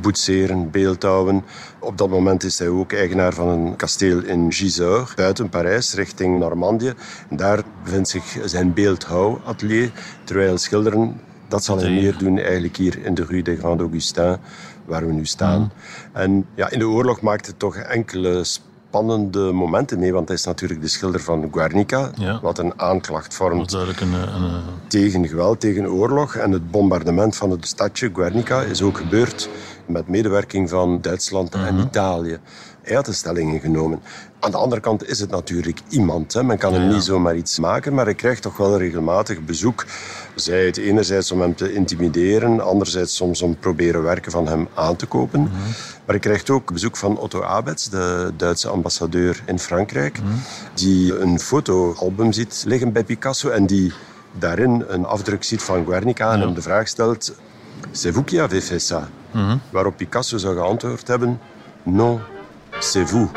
S3: boetseren, beeldhouwen. Op dat moment is hij ook eigenaar van een kasteel in Gisors, buiten Parijs, richting Normandië. En daar bevindt zich zijn beeldhouwatelier, terwijl schilderen, dat zal hij meer doen eigenlijk hier in de Rue des Grands Augustins, waar we nu staan. En ja, in de oorlog maakt het toch enkele spannende momenten mee, want hij is natuurlijk de schilder van Guernica,
S2: Ja.
S3: wat een aanklacht vormt
S2: een, eh, een, eh,
S3: tegen geweld, tegen oorlog. En het bombardement van het stadje Guernica is ook gebeurd met medewerking van Duitsland en Italië. Hij had een stelling ingenomen. Aan de andere kant is het natuurlijk iemand. Hè. Men kan hem
S2: Ja, ja.
S3: niet zomaar iets maken, maar hij krijgt toch wel regelmatig bezoek. Zij het enerzijds om hem te intimideren, anderzijds soms om proberen werken van hem aan te kopen.
S2: Mhm.
S3: Maar hij krijgt ook bezoek van Otto Abets, de Duitse ambassadeur in Frankrijk,
S2: Mhm.
S3: die een fotoalbum ziet liggen bij Picasso en die daarin een afdruk ziet van Guernica en hem de vraag stelt: C'est vous qui avez fait ça? Waarop Picasso zou geantwoord hebben: Non, c'est vous.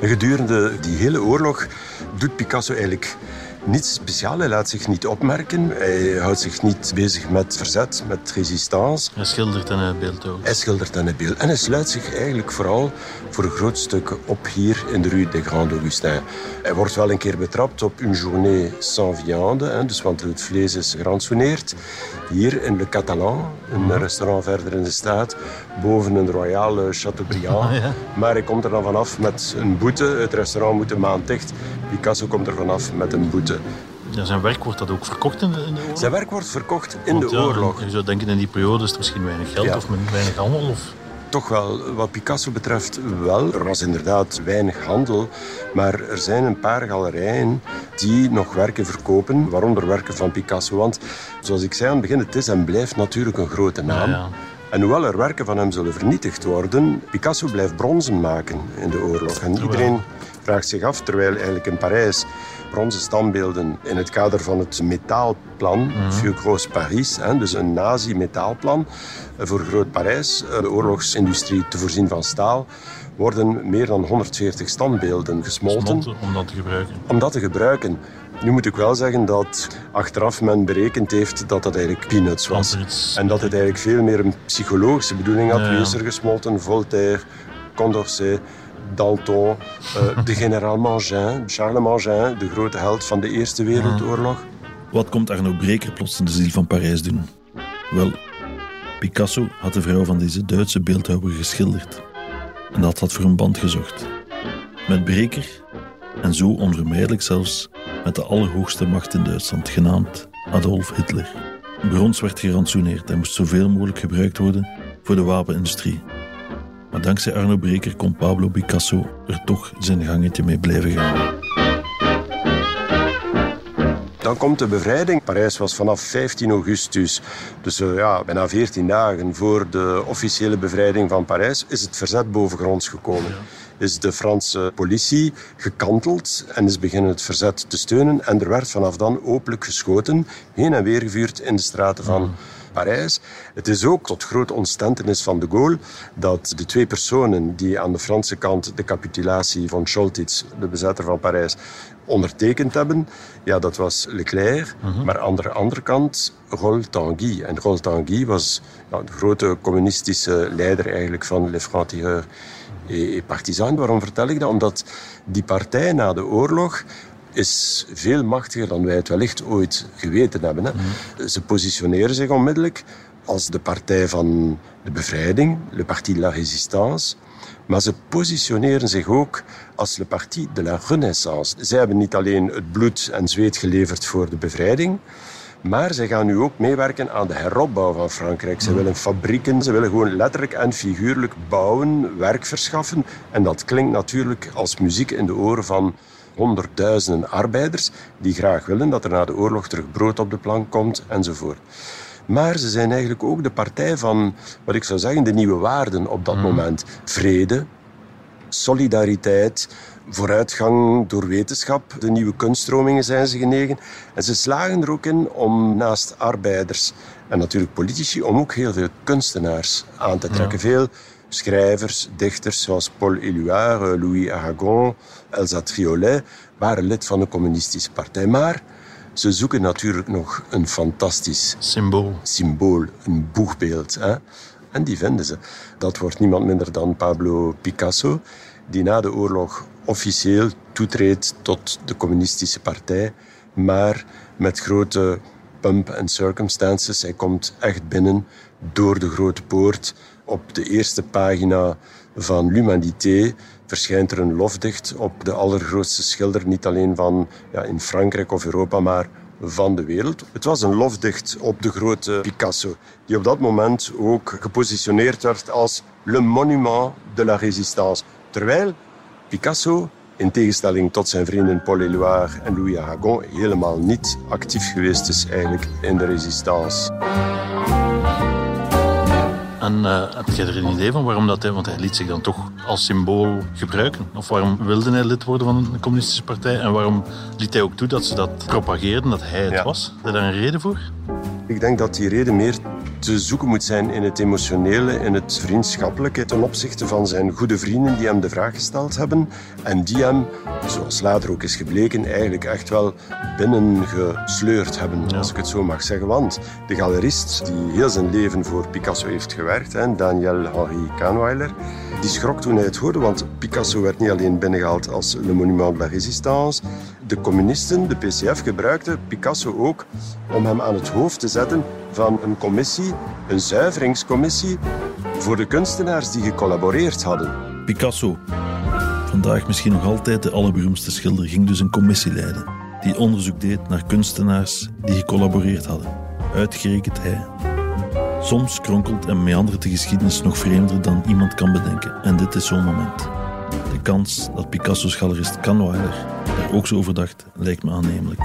S3: En gedurende die hele oorlog doet Picasso eigenlijk niets speciaals. Hij laat zich niet opmerken. Hij houdt zich niet bezig met verzet, met resistance.
S2: hij schildert en hij beeldhouwt.
S3: Hij schildert en hij beeld. En hij sluit zich eigenlijk vooral voor een groot stuk op hier in de Rue des Grands Augustins. Hij wordt wel een keer betrapt op une journée sans viande, hè, dus want het vlees is gerantsoeneerd. Hier in Le Catalan, een restaurant verder in de straat, boven een Royal Chateaubriand. Maar hij komt er dan vanaf met een boete. Het restaurant moet een maand dicht. Picasso komt er vanaf met een boete.
S2: Ja, zijn werk wordt dat ook verkocht in de, in de oorlog?
S3: Zijn werk wordt verkocht in
S2: Want
S3: de
S2: ja,
S3: oorlog.
S2: Je zou denken in die periode is er misschien weinig geld
S3: Ja.
S2: of weinig handel. Of...
S3: toch wel, wat Picasso betreft wel. Er was inderdaad weinig handel, maar er zijn een paar galerijen die nog werken verkopen, waaronder werken van Picasso. Want zoals ik zei aan het begin, het is en blijft natuurlijk een grote naam. En hoewel er werken van hem zullen vernietigd worden, Picasso blijft bronzen maken in de oorlog. En iedereen vraagt zich af, terwijl eigenlijk in Parijs bronzen standbeelden in het kader van het metaalplan, mm Vieux Gros Paris, hè, dus een nazi-metaalplan voor Groot Parijs, eh, de oorlogsindustrie te voorzien van staal, worden meer dan 140 standbeelden gesmolten.
S2: om dat te gebruiken.
S3: Om dat te gebruiken. Nu moet ik wel zeggen dat achteraf men berekend heeft dat dat eigenlijk peanuts was. En dat het eigenlijk veel meer een psychologische bedoeling had. Wie is er gesmolten? Voltaire, Condorcet, Danton, uh, de generaal Mangin, Charles Mangin, de grote held van de Eerste Wereldoorlog.
S2: Wat komt Arno Breker plots in de ziel van Parijs doen? Wel, Picasso had de vrouw van deze Duitse beeldhouwer geschilderd. En dat had voor een band gezocht. Met Breker, en zo onvermijdelijk zelfs, met de allerhoogste macht in Duitsland, genaamd Adolf Hitler. Brons werd gerantsoeneerd en moest zoveel mogelijk gebruikt worden voor de wapenindustrie. Maar dankzij Arno Breker kon Pablo Picasso er toch zijn gangetje mee blijven gaan.
S3: Dan komt de bevrijding. Parijs was vanaf 15 augustus, dus uh, ja, bijna 14 dagen voor de officiële bevrijding van Parijs, is het verzet bovengronds gekomen. Is de Franse politie gekanteld en is beginnen het verzet te steunen. En er werd vanaf dan openlijk geschoten, heen en weer gevuurd in de straten van. Mm. Parijs. Het is ook tot grote ontstentenis van de Gaulle dat de twee personen die aan de Franse kant de capitulatie van Choltitz, de bezetter van Parijs, ondertekend hebben. Ja, dat was Leclerc, mhm. maar aan de andere kant Rol Tanguy. En Rol Tanguy was ja, de grote communistische leider eigenlijk van Les Francs-Tireurs et Partisans. Waarom vertel ik dat? Omdat die partij na de oorlog is veel machtiger dan wij het wellicht ooit geweten hebben. Hè. Mhm. Ze positioneren zich onmiddellijk als de partij van de bevrijding, le Parti de la Résistance. Maar ze positioneren zich ook als le Parti de la Renaissance. Zij hebben niet alleen het bloed en zweet geleverd voor de bevrijding, maar zij gaan nu ook meewerken aan de heropbouw van Frankrijk. Ze mhm. willen fabrieken, ze willen gewoon letterlijk en figuurlijk bouwen, werk verschaffen. En dat klinkt natuurlijk als muziek in de oren van honderdduizenden arbeiders die graag willen dat er na de oorlog terug brood op de plank komt enzovoort. Maar ze zijn eigenlijk ook de partij van, wat ik zou zeggen, de nieuwe waarden op dat mhm. moment. Vrede, solidariteit, vooruitgang door wetenschap. De nieuwe kunststromingen zijn ze genegen. En ze slagen er ook in om naast arbeiders en natuurlijk politici, om ook heel veel kunstenaars aan te trekken. Veel schrijvers, dichters zoals Paul Éluard, Louis Aragon, Elsa Triolet waren lid van de communistische partij. Maar ze zoeken natuurlijk nog een fantastisch
S2: symbool,
S3: symbool een boegbeeld. Hè? En die vinden ze. Dat wordt niemand minder dan Pablo Picasso, die na de oorlog officieel toetreedt tot de communistische partij, maar met grote pump en circumstances. Hij komt echt binnen door de grote poort. Op de eerste pagina van L'Humanité verschijnt er een lofdicht op de allergrootste schilder, niet alleen van ja, in Frankrijk of Europa, maar van de wereld. Het was een lofdicht op de grote Picasso, die op dat moment ook gepositioneerd werd als le monument de la résistance. Terwijl Picasso, in tegenstelling tot zijn vrienden Paul Éluard en Louis Aragon, helemaal niet actief geweest is eigenlijk in de resistance.
S2: En uh, heb je er een idee van waarom dat hij, want hij liet zich dan toch als symbool gebruiken? Of waarom wilde hij lid worden van een communistische partij? En waarom liet hij ook toe dat ze dat propageerden, dat hij het was? Is daar een reden voor?
S3: Ik denk dat die reden meer te zoeken moet zijn in het emotionele, in het vriendschappelijke, ten opzichte van zijn goede vrienden die hem de vraag gesteld hebben en die hem, zoals later ook is gebleken, eigenlijk echt wel binnengesleurd hebben, als ik het zo mag zeggen. Want de galerist die heel zijn leven voor Picasso heeft gewerkt, Daniel Henri Kahnweiler, die schrok toen hij het hoorde, want Picasso werd niet alleen binnengehaald als Le Monument de la Résistance. De communisten, de PCF, gebruikten Picasso ook om hem aan het hoofd te zetten van een commissie, een zuiveringscommissie, voor de kunstenaars die gecollaboreerd hadden.
S2: Picasso, vandaag misschien nog altijd de allerberoemdste schilder, ging dus een commissie leiden die onderzoek deed naar kunstenaars die gecollaboreerd hadden. Uitgerekend hij. Soms kronkelt en meandert de geschiedenis nog vreemder dan iemand kan bedenken. En dit is zo'n moment. De kans dat Picasso's galerist Canoiler daar ook zo over dacht, lijkt me aannemelijk.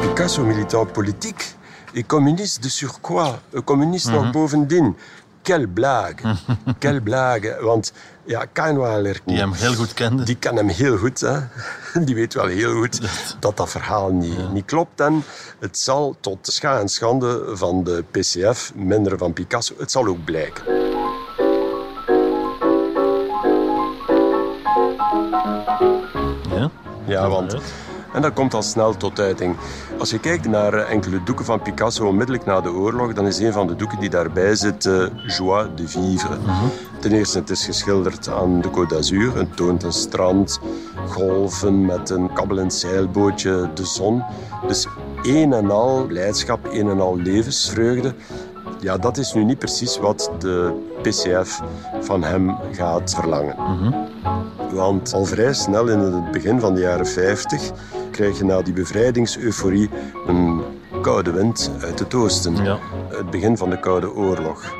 S3: Picasso, militant politiek et communiste de surcroît. Een communist nog bovendien. Quelle blague. Quelle blague. Want ja, Kainwaler...
S2: Die hem heel goed kende.
S3: Die kan hem heel goed. Hè. Die weet wel heel goed dat dat verhaal niet, niet klopt. En het zal tot scha en schande van de PCF, minder van Picasso, het zal ook blijken.
S2: Ja?
S3: Ja, want... En dat komt al snel tot uiting. Als je kijkt naar eh, enkele doeken van Picasso onmiddellijk na de oorlog, dan is een van de doeken die daarbij zit uh, Joie de vivre. Ten eerste, het is geschilderd aan de Côte d'Azur. Het toont een strand, golven met een kabbelend zeilbootje, de zon. Dus een en al blijdschap, een en al levensvreugde. Ja, dat is nu niet precies wat de PCF van hem gaat verlangen. Want al vrij snel in het begin van de jaren 50 krijg je na die bevrijdingseuphorie een koude wind uit het oosten.
S2: Ja.
S3: Het begin van de Koude Oorlog.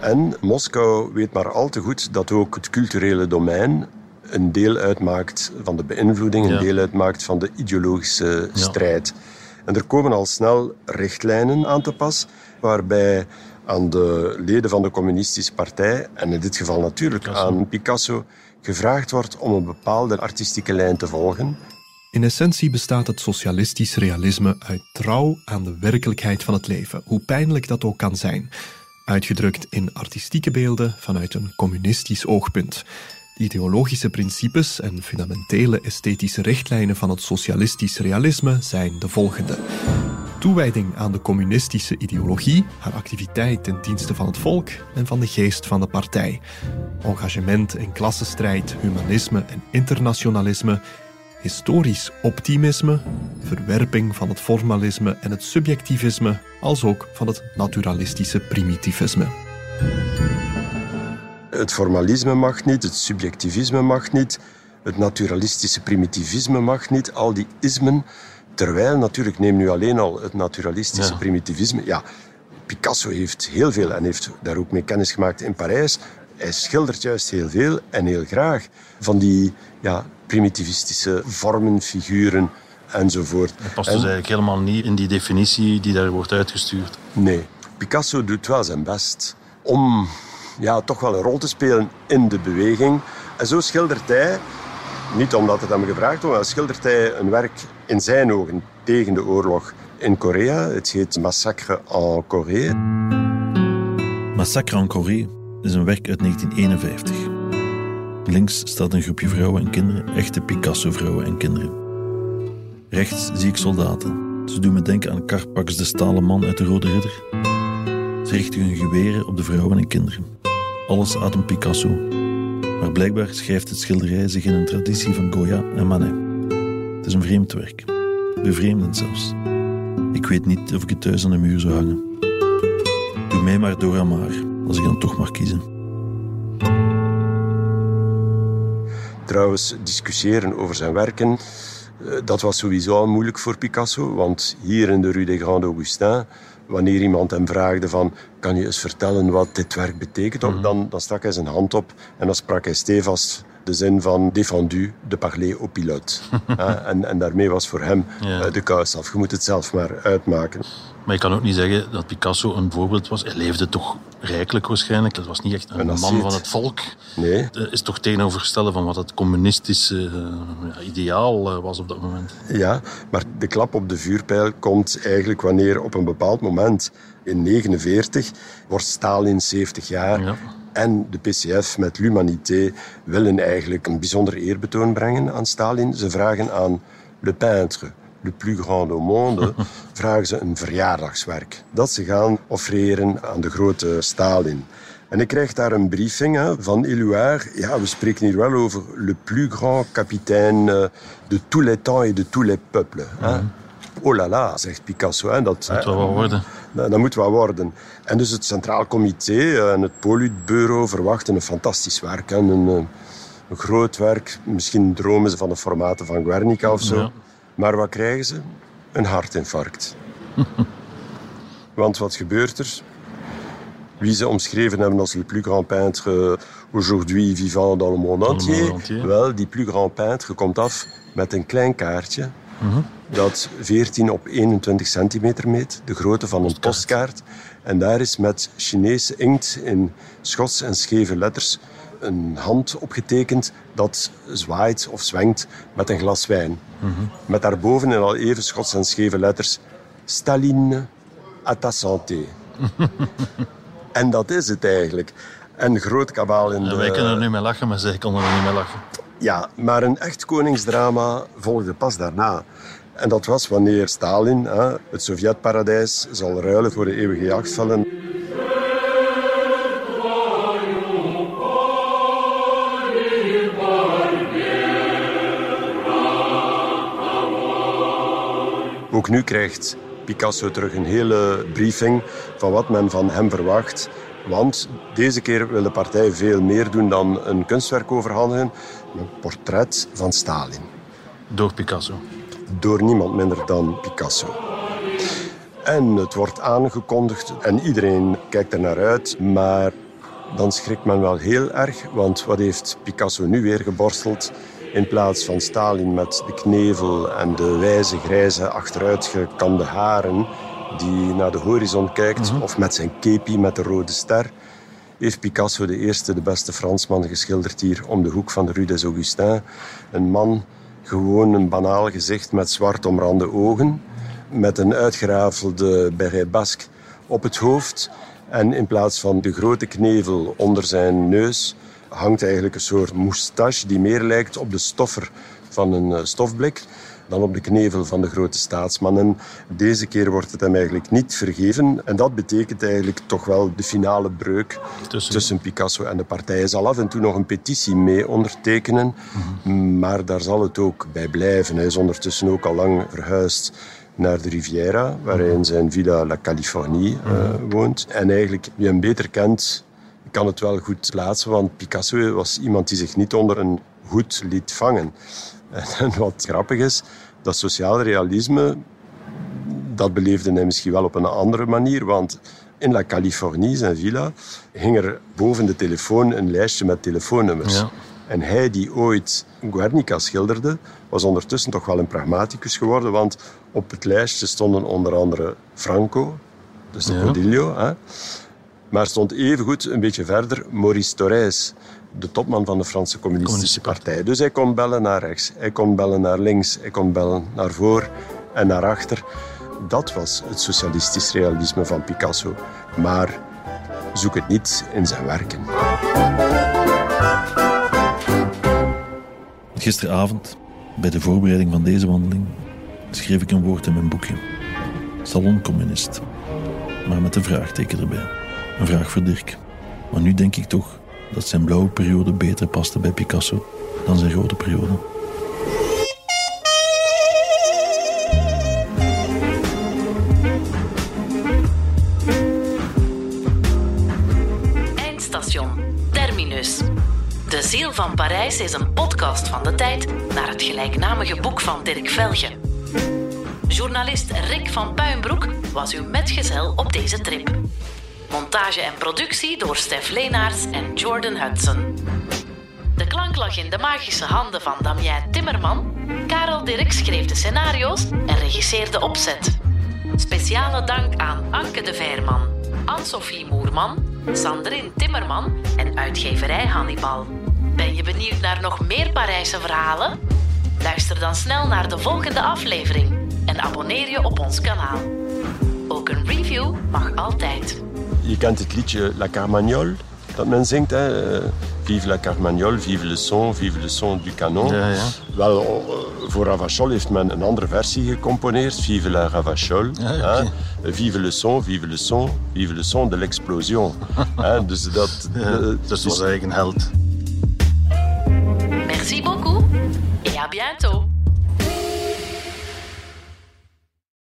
S3: En Moskou weet maar al te goed dat ook het culturele domein een deel uitmaakt van de beïnvloeding, een
S2: Ja.
S3: deel uitmaakt van de ideologische strijd. En er komen al snel richtlijnen aan te pas, waarbij aan de leden van de communistische partij, en in dit geval natuurlijk aan Picasso, gevraagd wordt om een bepaalde artistieke lijn te volgen.
S4: In essentie bestaat het socialistisch realisme uit trouw aan de werkelijkheid van het leven, hoe pijnlijk dat ook kan zijn. Uitgedrukt in artistieke beelden vanuit een communistisch oogpunt. De ideologische principes en fundamentele esthetische richtlijnen van het socialistisch realisme zijn de volgende. Toewijding aan de communistische ideologie, haar activiteit ten dienste van het volk en van de geest van de partij. Engagement in klassenstrijd, humanisme en internationalisme, historisch optimisme, verwerping van het formalisme en het subjectivisme, als ook van het naturalistische primitivisme.
S3: Het formalisme mag niet, het subjectivisme mag niet, het naturalistische primitivisme mag niet, al die ismen. Terwijl natuurlijk, neem nu alleen al het naturalistische
S2: Ja.
S3: primitivisme. Ja, Picasso heeft heel veel en heeft daar ook mee kennis gemaakt in Parijs. Hij schildert juist heel veel en heel graag van die ja, primitivistische vormen, figuren enzovoort.
S2: Dat past
S3: En-
S2: dus eigenlijk helemaal niet in die definitie die daar wordt uitgestuurd.
S3: Nee, Picasso doet wel zijn best om ja, toch wel een rol te spelen in de beweging. En zo schildert hij, niet omdat het hem gevraagd wordt, maar schildert hij een werk in zijn ogen tegen de oorlog in Korea. Het heet Massacre en Corée.
S2: Massacre en Corée is een werk uit 1951. Links staat een groepje vrouwen en kinderen, echte Picasso-vrouwen en kinderen. Rechts zie ik soldaten. Ze doen me denken aan Carpax, de stalen man uit de Rode Ridder. Ze richten hun geweren op de vrouwen en kinderen. Alles uit Picasso. Maar blijkbaar schrijft het schilderij zich in een traditie van Goya en Manet. Het is een vreemd werk. Bevreemdend zelfs. Ik weet niet of ik het thuis aan de muur zou hangen. Doe mij maar Dora Maar, als ik dan toch mag kiezen.
S3: Trouwens, discussiëren over zijn werken, eh, dat was sowieso al moeilijk voor Picasso. Want hier in de Rue des Grands Augustins, wanneer iemand hem vraagde van... kan je eens vertellen wat dit werk betekent? dan, dan stak hij zijn hand op en dan sprak hij stevast de zin van défendu de parler au pilote. Ja, en, en daarmee was voor hem
S2: Ja.
S3: eh, de kous af. Je moet het zelf maar uitmaken.
S2: Maar je kan ook niet zeggen dat Picasso een voorbeeld was. Hij leefde toch rijkelijk waarschijnlijk. Dat was niet echt een,
S3: Een
S2: man van het volk.
S3: Nee,
S2: Dat is toch tegenovergestelde van wat het communistische eh, ideaal eh, was op dat moment.
S3: Ja, maar de klap op de vuurpijl komt eigenlijk wanneer op een bepaald moment in 49 wordt Stalin 70 jaar.
S2: Ja.
S3: En de PCF met l'Humanité willen eigenlijk een bijzonder eerbetoon brengen aan Stalin. Ze vragen aan Le Peintre, le plus grand au monde, vragen ze een verjaardagswerk. Dat ze gaan offreren aan de grote Stalin. En ik krijg daar een briefing hè, van Éluard. Ja, we spreken hier wel over le plus grand capitaine euh, de tous les temps et de tous les peuples. Hè. Oh la la, zegt Picasso. Hè, dat,
S2: Dat wel wat worden.
S3: dat, dat moet wat worden. En dus het Centraal Comité eh, en het Politbureau verwachten een fantastisch werk. Hè. Een, eh, een groot werk. Misschien dromen ze van de formaten van Guernica of zo.
S2: Ja.
S3: Maar wat krijgen ze? een hartinfarct. Want wat gebeurt er? Wie ze omschreven hebben als le plus grand peintre aujourd'hui vivant dans le monde entier. Wel, die plus grand peintre komt af met een klein kaartje dat 14 op 21 centimeter meet, de grootte van een postkaart. En daar is met Chinese inkt in schots en scheve letters een hand opgetekend dat zwaait of zwengt met een glas wijn. Met daarboven in al even schots en scheve letters Staline à ta santé. en dat is het eigenlijk. En groot kabaal in de...
S2: wij kunnen er nu mee lachen, maar zij konden er niet mee lachen.
S3: Ja, maar een echt koningsdrama volgde pas daarna. En dat was wanneer Stalin hè, het Sovjetparadijs zal ruilen voor de eeuwige jachtvellen. Ook nu krijgt Picasso terug een hele briefing van wat men van hem verwacht. Want deze keer wil de partij veel meer doen dan een kunstwerk overhandigen. Een portret van Stalin.
S2: Door Picasso?
S3: Door niemand minder dan Picasso. En het wordt aangekondigd en iedereen kijkt er naar uit. Maar dan schrikt men wel heel erg, want wat heeft Picasso nu weer geborsteld? In plaats van Stalin met de knevel en de wijze grijze achteruitgekamde haren die naar de horizon kijkt, of met zijn kepi met de rode ster, heeft Picasso de eerste, de beste Fransman geschilderd hier om de hoek van de Rue des Augustins. Een man, gewoon een banaal gezicht met zwart omrande ogen, met een uitgerafelde beret basque op het hoofd. En in plaats van de grote knevel onder zijn neus hangt eigenlijk een soort moustache die meer lijkt op de stoffer van een stofblik dan op de knevel van de grote staatsman. En deze keer wordt het hem eigenlijk niet vergeven. En dat betekent eigenlijk toch wel de finale breuk tussen, tussen Picasso en de partij. Hij zal af en toe nog een petitie mee ondertekenen, maar daar zal het ook bij blijven. Hij is ondertussen ook al lang verhuisd naar de Riviera, waar hij in zijn Villa La Californie uh, woont. En eigenlijk, wie hem beter kent, kan het wel goed plaatsen, want Picasso was iemand die zich niet onder een hoed liet vangen. En wat grappig is, dat sociaal realisme, dat beleefde hij misschien wel op een andere manier, want in La Californie, zijn villa, hing er boven de telefoon een lijstje met telefoonnummers. Ja. En hij die ooit Guernica schilderde, was ondertussen toch wel een pragmaticus geworden, want op het lijstje stonden onder andere Franco, dus de Codillo, hè, maar stond evengoed een beetje verder Maurice Thorez, de topman van de Franse Communistische Partij. Dus hij kon bellen naar rechts, hij kon bellen naar links, hij kon bellen naar voor en naar achter. Dat was het socialistisch realisme van Picasso. Maar zoek het niet in zijn werken.
S2: Gisteravond, bij de voorbereiding van deze wandeling, schreef ik een woord in mijn boekje. Saloncommunist. Maar met een vraagteken erbij. Een vraag voor Dirk. Maar nu denk ik toch dat zijn blauwe periode beter paste bij Picasso dan zijn rode periode.
S1: Eindstation Terminus. De Ziel van Parijs is een podcast van de tijd naar het gelijknamige boek van Dirk Velge. Journalist Rick van Puinbroek was uw metgezel op deze trip. Montage en productie door Stef Leenaerts en Jordan Hudson. De klank lag in de magische handen van Damien Timmerman. Karel Dirk schreef de scenario's en regisseerde opzet. Speciale dank aan Anke de Veerman, Anne-Sophie Moerman, Sandrine Timmerman en uitgeverij Hannibal. Ben je benieuwd naar nog meer Parijse verhalen? Luister dan snel naar de volgende aflevering en abonneer je op ons kanaal. Ook een review mag altijd.
S3: Je kent het liedje La Carmagnole, dat men zingt. Hè? Vive la Carmagnole, vive le son, vive le son du canon.
S2: Ja, ja.
S3: Wel, voor Ravachol heeft men een andere versie gecomponeerd. Vive la Ravachol.
S2: Ja, okay.
S3: Vive le son, vive le son, vive le son de l'explosion. dus dat,
S2: ja, dat was eigenlijk een held.
S1: Merci beaucoup et à bientôt.